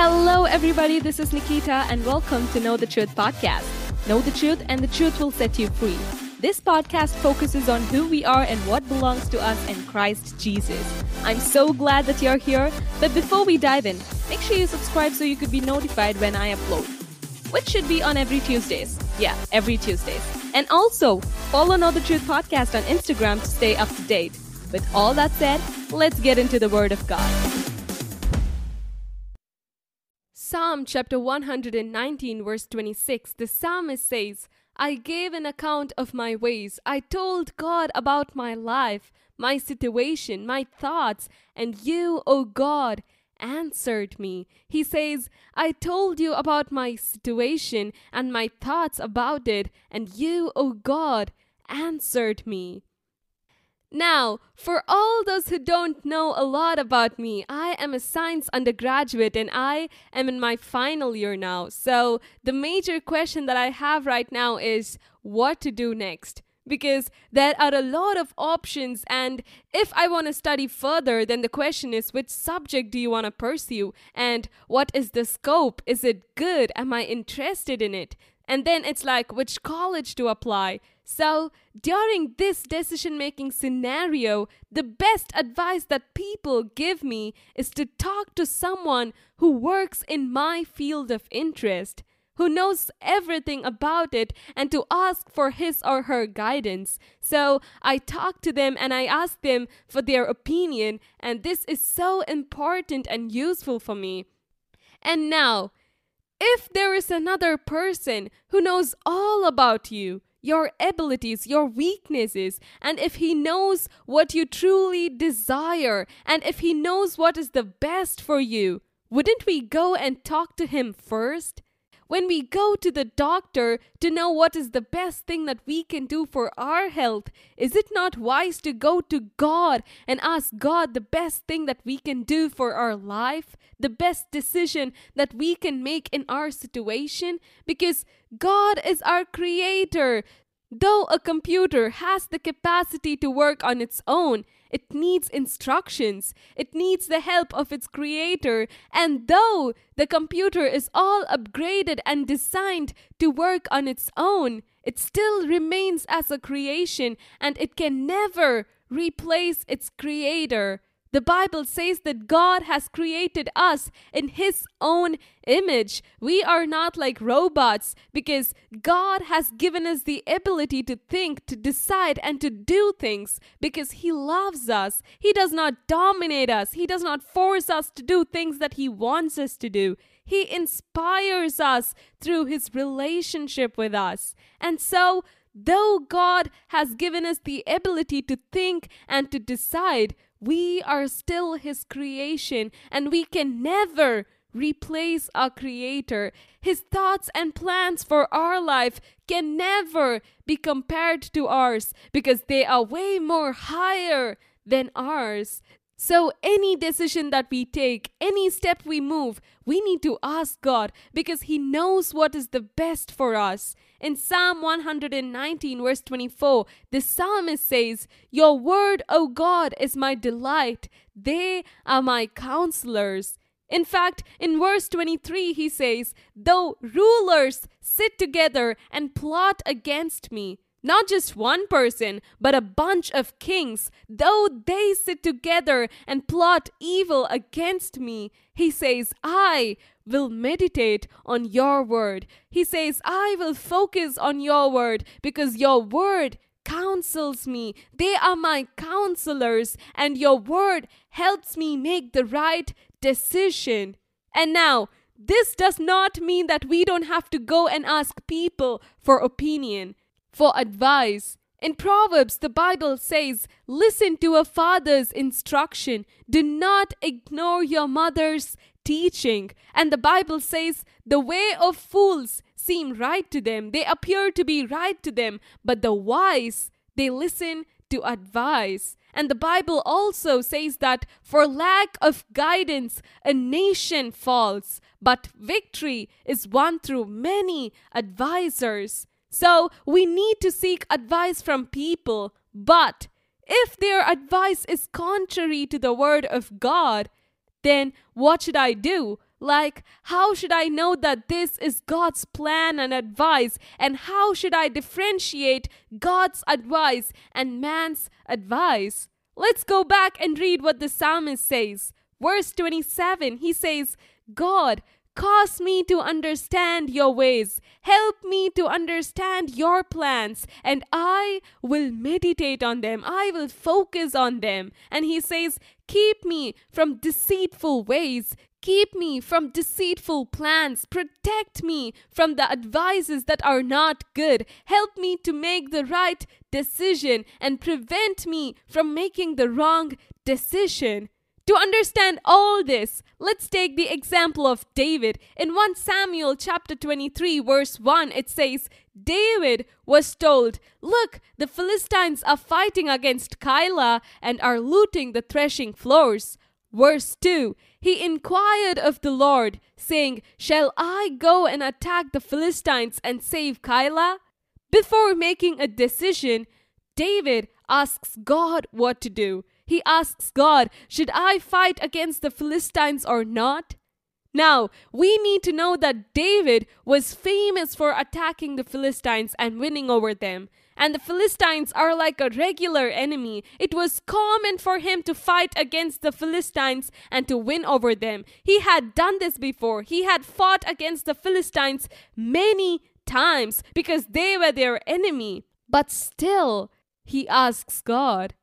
Hello, everybody. This is Nikita, and welcome to Know the Truth podcast. Know the truth, and the truth will set you free. This podcast focuses on who we are and what belongs to us in Christ Jesus. I'm so glad that you're here, but before we dive in, make sure you subscribe so you could be notified when I upload, which should be on every Tuesdays. Yeah, every Tuesdays. And also, follow Know the Truth podcast on Instagram to stay up to date. With all that said, let's get into the Word of God. Psalm chapter 119, verse 26, the psalmist says, I gave an account of my ways. I told God about my life, my situation, my thoughts, and you, O God, answered me. He says, I told you about my situation and my thoughts about it, and you, O God, answered me. Now, for all those who don't know a lot about me, I am a science undergraduate and I am in my final year now. So, the major question that I have right now is what to do next. Because there are a lot of options, and if I want to study further, then the question is which subject do you want to pursue? And what is the scope? Is it good? Am I interested in it? And then it's like which college to apply. So, during this decision making scenario, the best advice that people give me is to talk to someone who works in my field of interest, who knows everything about it, and to ask for his or her guidance. So, I talk to them and I ask them for their opinion, and this is so important and useful for me. And now, if there is another person who knows all about you, your abilities, your weaknesses, and if He knows what you truly desire, and if He knows what is the best for you, wouldn't we go and talk to Him first? When we go to the doctor to know what is the best thing that we can do for our health, is it not wise to go to God and ask God the best thing that we can do for our life, the best decision that we can make in our situation? Because God is our creator. Though a computer has the capacity to work on its own, it needs instructions. It needs the help of its creator. And though the computer is all upgraded and designed to work on its own, it still remains as a creation and it can never replace its creator. The Bible says that God has created us in His own image. We are not like robots because God has given us the ability to think, to decide, and to do things because He loves us. He does not dominate us, He does not force us to do things that He wants us to do. He inspires us through His relationship with us. And so, though God has given us the ability to think and to decide, we are still His creation and we can never replace our Creator. His thoughts and plans for our life can never be compared to ours because they are way more higher than ours. So, any decision that we take, any step we move, we need to ask God because He knows what is the best for us. In Psalm 119, verse 24, the psalmist says, Your word, O God, is my delight. They are my counselors. In fact, in verse 23, he says, Though rulers sit together and plot against me, not just one person, but a bunch of kings, though they sit together and plot evil against me, he says, I will meditate on your word. He says, I will focus on your word because your word counsels me. They are my counselors, and your word helps me make the right decision. And now, this does not mean that we don't have to go and ask people for opinion for advice. In Proverbs, the Bible says, Listen to a father's instruction. Do not ignore your mother's teaching. And the Bible says, The way of fools seem right to them. They appear to be right to them. But the wise, they listen to advice. And the Bible also says that for lack of guidance, a nation falls. But victory is won through many advisors. So we need to seek advice from people, but if their advice is contrary to the word of God, then what should I do? Like, how should I know that this is God's plan and advice? And how should I differentiate God's advice and man's advice? Let's go back and read what the psalmist says. Verse 27, he says, God, Cause me to understand your ways. Help me to understand your plans, and I will meditate on them. I will focus on them. And he says, Keep me from deceitful ways. Keep me from deceitful plans. Protect me from the advices that are not good. Help me to make the right decision and prevent me from making the wrong decision. To understand all this, let's take the example of David. In 1 Samuel chapter 23 verse 1 it says, David was told, "Look, the Philistines are fighting against Keilah and are looting the threshing floors." Verse 2 He inquired of the Lord, saying, Shall I go and attack the Philistines and save Keilah? Before making a decision, David asks God what to do. He asks God, Should I fight against the Philistines or not? Now, we need to know that David was famous for attacking the Philistines and winning over them. And the Philistines are like a regular enemy. It was common for him to fight against the Philistines and to win over them. He had done this before. He had fought against the Philistines many times because they were their enemy. But still, he asks God,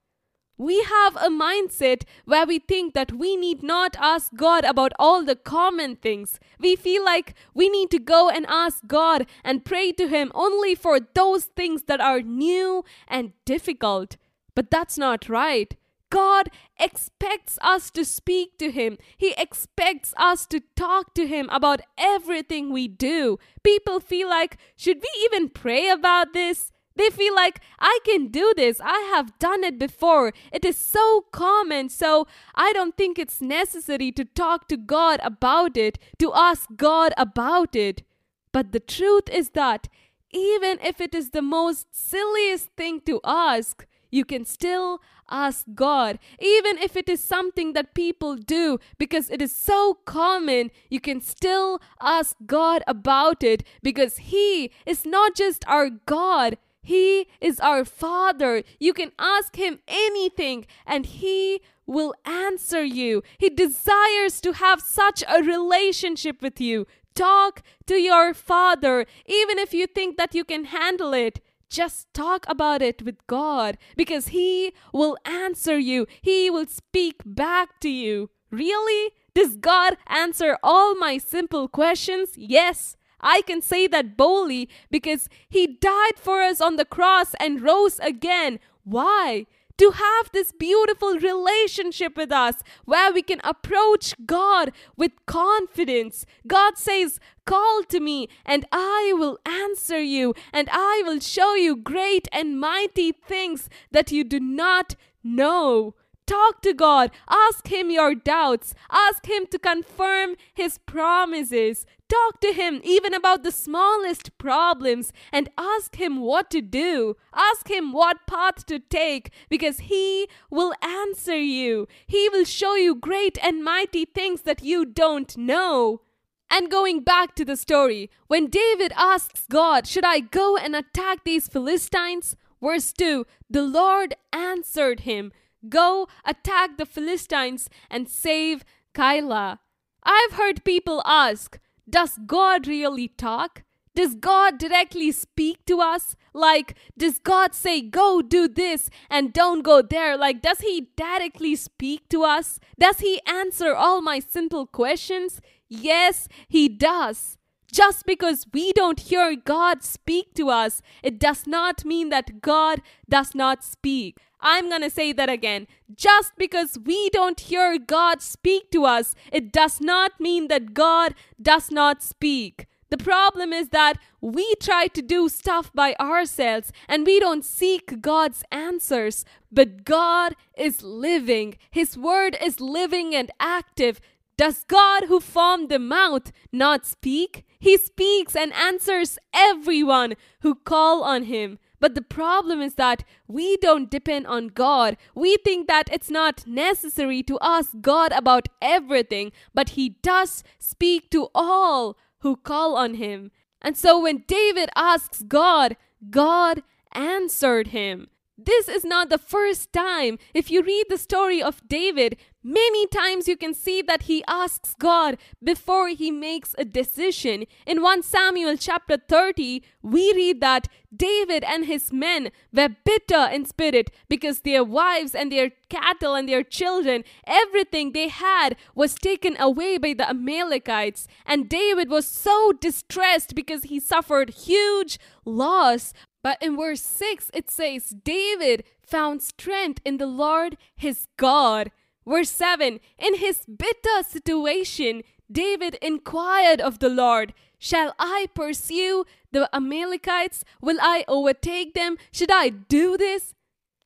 we have a mindset where we think that we need not ask God about all the common things. We feel like we need to go and ask God and pray to Him only for those things that are new and difficult. But that's not right. God expects us to speak to Him. He expects us to talk to Him about everything we do. People feel like, should we even pray about this? They feel like I can do this. I have done it before. It is so common. So I don't think it's necessary to talk to God about it, to ask God about it. But the truth is that even if it is the most silliest thing to ask, you can still ask God. Even if it is something that people do because it is so common, you can still ask God about it because He is not just our God, he is our Father. You can ask Him anything and He will answer you. He desires to have such a relationship with you. Talk to your Father, even if you think that you can handle it. Just talk about it with God because He will answer you. He will speak back to you. Really? Does God answer all my simple questions? Yes. I can say that boldly because he died for us on the cross and rose again. Why? To have this beautiful relationship with us where we can approach God with confidence. God says, Call to me, and I will answer you, and I will show you great and mighty things that you do not know. Talk to God. Ask Him your doubts. Ask Him to confirm His promises. Talk to Him even about the smallest problems and ask Him what to do. Ask Him what path to take because He will answer you. He will show you great and mighty things that you don't know. And going back to the story, when David asks God, Should I go and attack these Philistines? Verse 2 The Lord answered him. Go attack the Philistines and save Keilah. I've heard people ask, does God really talk? Does God directly speak to us? Like, does God say, go do this and don't go there? Like, does He directly speak to us? Does He answer all my simple questions? Yes, He does. Just because we don't hear God speak to us, it does not mean that God does not speak. I'm going to say that again. Just because we don't hear God speak to us, it does not mean that God does not speak. The problem is that we try to do stuff by ourselves and we don't seek God's answers. But God is living, His word is living and active. Does God, who formed the mouth, not speak? He speaks and answers everyone who call on Him. But the problem is that we don't depend on God. We think that it's not necessary to ask God about everything, but He does speak to all who call on Him. And so when David asks God, God answered him. This is not the first time. If you read the story of David, many times you can see that he asks God before he makes a decision. In 1 Samuel chapter 30, we read that David and his men were bitter in spirit because their wives and their cattle and their children, everything they had, was taken away by the Amalekites. And David was so distressed because he suffered huge loss. But in verse 6, it says, David found strength in the Lord his God. Verse 7, in his bitter situation, David inquired of the Lord, Shall I pursue the Amalekites? Will I overtake them? Should I do this?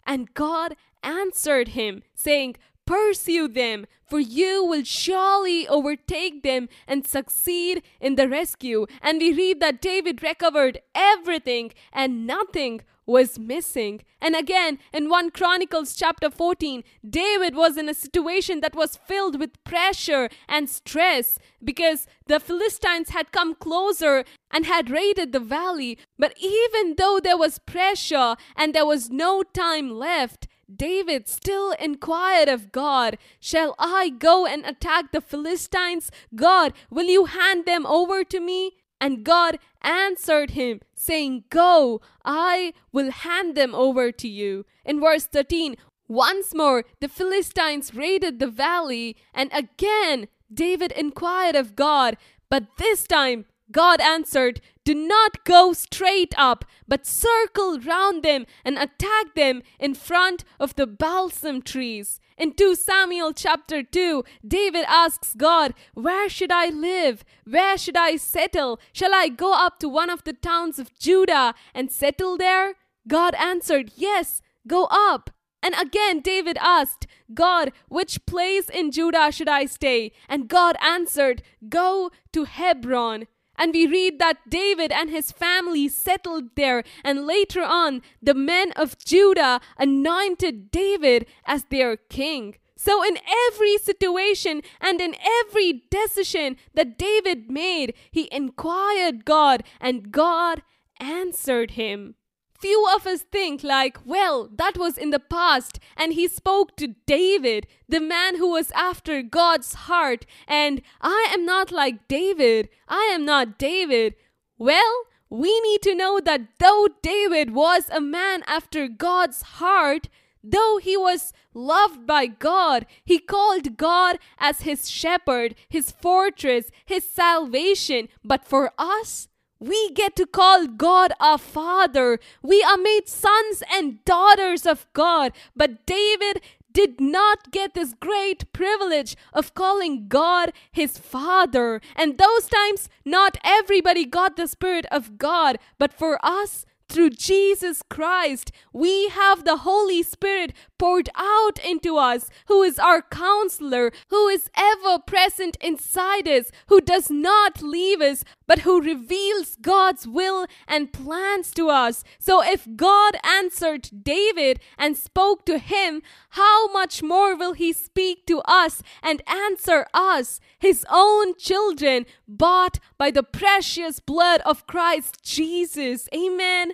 And God answered him, saying, Pursue them, for you will surely overtake them and succeed in the rescue. And we read that David recovered everything and nothing was missing. And again, in 1 Chronicles chapter 14, David was in a situation that was filled with pressure and stress because the Philistines had come closer and had raided the valley. But even though there was pressure and there was no time left, David still inquired of God, Shall I go and attack the Philistines? God, will you hand them over to me? And God answered him, saying, Go, I will hand them over to you. In verse 13, once more the Philistines raided the valley, and again David inquired of God, but this time God answered, Do not go straight up, but circle round them and attack them in front of the balsam trees. In 2 Samuel chapter 2, David asks God, Where should I live? Where should I settle? Shall I go up to one of the towns of Judah and settle there? God answered, Yes, go up. And again, David asked, God, which place in Judah should I stay? And God answered, Go to Hebron. And we read that David and his family settled there, and later on, the men of Judah anointed David as their king. So, in every situation and in every decision that David made, he inquired God, and God answered him. Few of us think, like, well, that was in the past, and he spoke to David, the man who was after God's heart, and I am not like David. I am not David. Well, we need to know that though David was a man after God's heart, Though he was loved by God, he called God as his shepherd, his fortress, his salvation. But for us, we get to call God our Father. We are made sons and daughters of God. But David did not get this great privilege of calling God his Father. And those times, not everybody got the Spirit of God. But for us, through Jesus Christ, we have the Holy Spirit poured out into us, who is our counselor, who is ever present inside us, who does not leave us, but who reveals God's will and plans to us. So if God answered David and spoke to him, how much more will he speak to us and answer us, his own children, bought by the precious blood of Christ Jesus? Amen.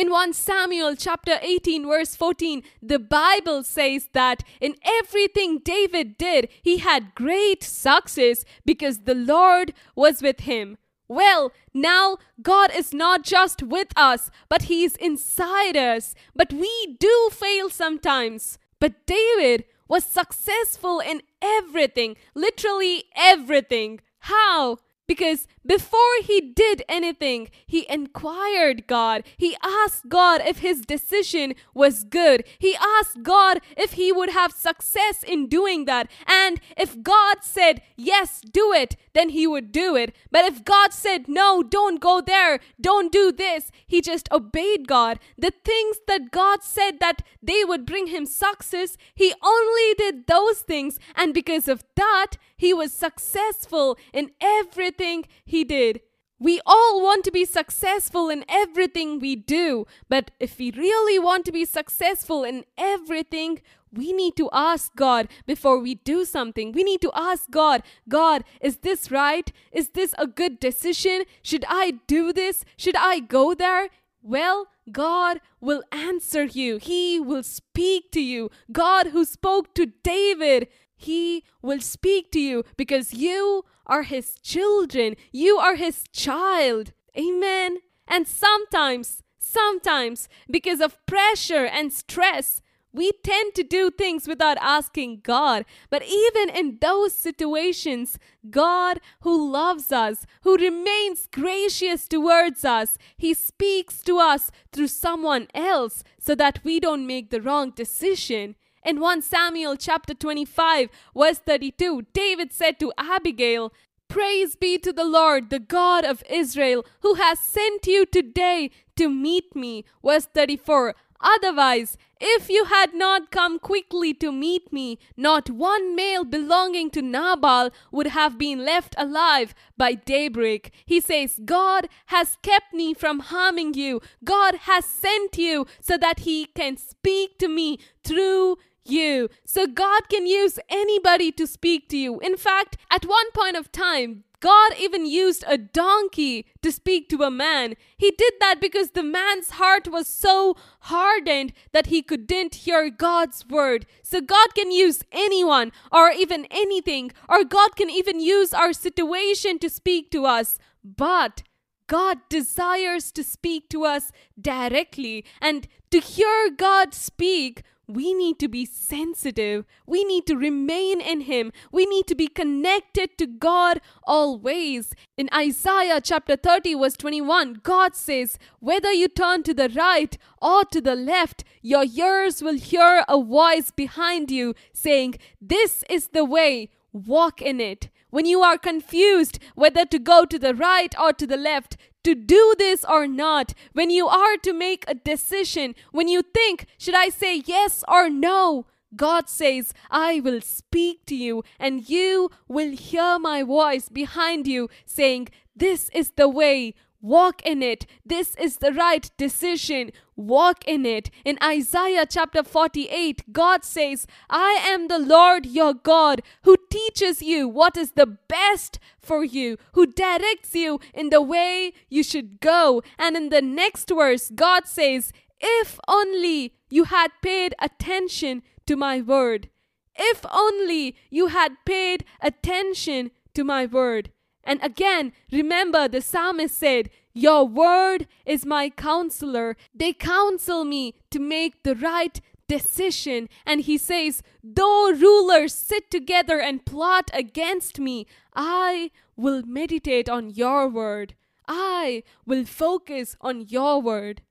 In 1 Samuel chapter 18 verse 14, the Bible says that in everything David did, he had great success because the Lord was with him. Well, now God is not just with us, but he is inside us. But we do fail sometimes. But David was successful in everything, literally everything. How? Because before he did anything, he inquired God. He asked God if his decision was good. He asked God if he would have success in doing that. And if God said, yes, do it, then he would do it. But if God said, no, don't go there, don't do this, he just obeyed God. The things that God said that they would bring him success, he only did those things. And because of that, he was successful in everything he did. We all want to be successful in everything we do, but if we really want to be successful in everything, we need to ask God before we do something. We need to ask God, God, is this right? Is this a good decision? Should I do this? Should I go there? Well, God will answer you. He will speak to you. God, who spoke to David, He will speak to you because you are His children. You are His child. Amen. And sometimes, sometimes, because of pressure and stress, we tend to do things without asking God. But even in those situations, God, who loves us, who remains gracious towards us, He speaks to us through someone else so that we don't make the wrong decision. In 1 Samuel chapter 25, verse 32, David said to Abigail, Praise be to the Lord, the God of Israel, who has sent you today to meet me. Verse 34, Otherwise, if you had not come quickly to meet me, not one male belonging to Nabal would have been left alive by daybreak. He says, God has kept me from harming you. God has sent you so that he can speak to me through you. So God can use anybody to speak to you. In fact, at one point of time, God even used a donkey to speak to a man. He did that because the man's heart was so hardened that he couldn't hear God's word. So God can use anyone or even anything, or God can even use our situation to speak to us. But God desires to speak to us directly, and to hear God speak, we need to be sensitive. We need to remain in Him. We need to be connected to God always. In Isaiah chapter 30, verse 21, God says, Whether you turn to the right or to the left, your ears will hear a voice behind you saying, This is the way, walk in it. When you are confused whether to go to the right or to the left, to do this or not, when you are to make a decision, when you think, should I say yes or no? God says, I will speak to you, and you will hear my voice behind you saying, This is the way, Walk in it. This is the right decision. Walk in it. In Isaiah chapter 48, God says, I am the Lord your God who teaches you what is the best for you, who directs you in the way you should go. And in the next verse, God says, If only you had paid attention to my word. If only you had paid attention to my word. And again, remember the psalmist said, Your word is my counselor. They counsel me to make the right decision. And he says, Though rulers sit together and plot against me, I will meditate on your word. I will focus on your word.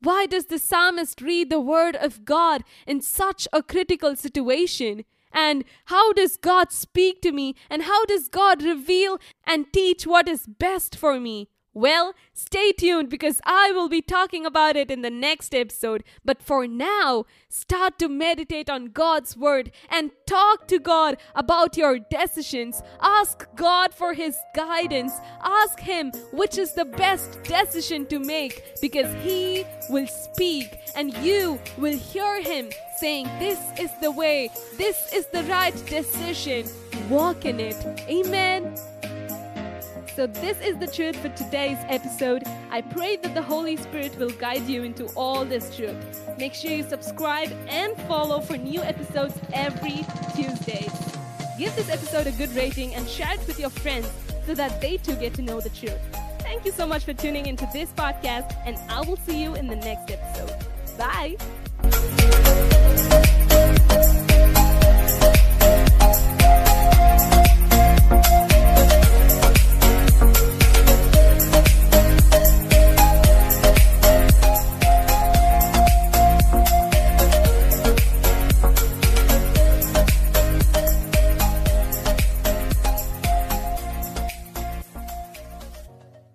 Why does the psalmist read the word of God in such a critical situation? And how does God speak to me? And how does God reveal and teach what is best for me? Well, stay tuned because I will be talking about it in the next episode. But for now, start to meditate on God's word and talk to God about your decisions. Ask God for His guidance. Ask Him which is the best decision to make because He will speak and you will hear Him saying, This is the way, this is the right decision. Walk in it. Amen. So, this is the truth for today's episode. I pray that the Holy Spirit will guide you into all this truth. Make sure you subscribe and follow for new episodes every Tuesday. Give this episode a good rating and share it with your friends so that they too get to know the truth. Thank you so much for tuning into this podcast, and I will see you in the next episode. Bye.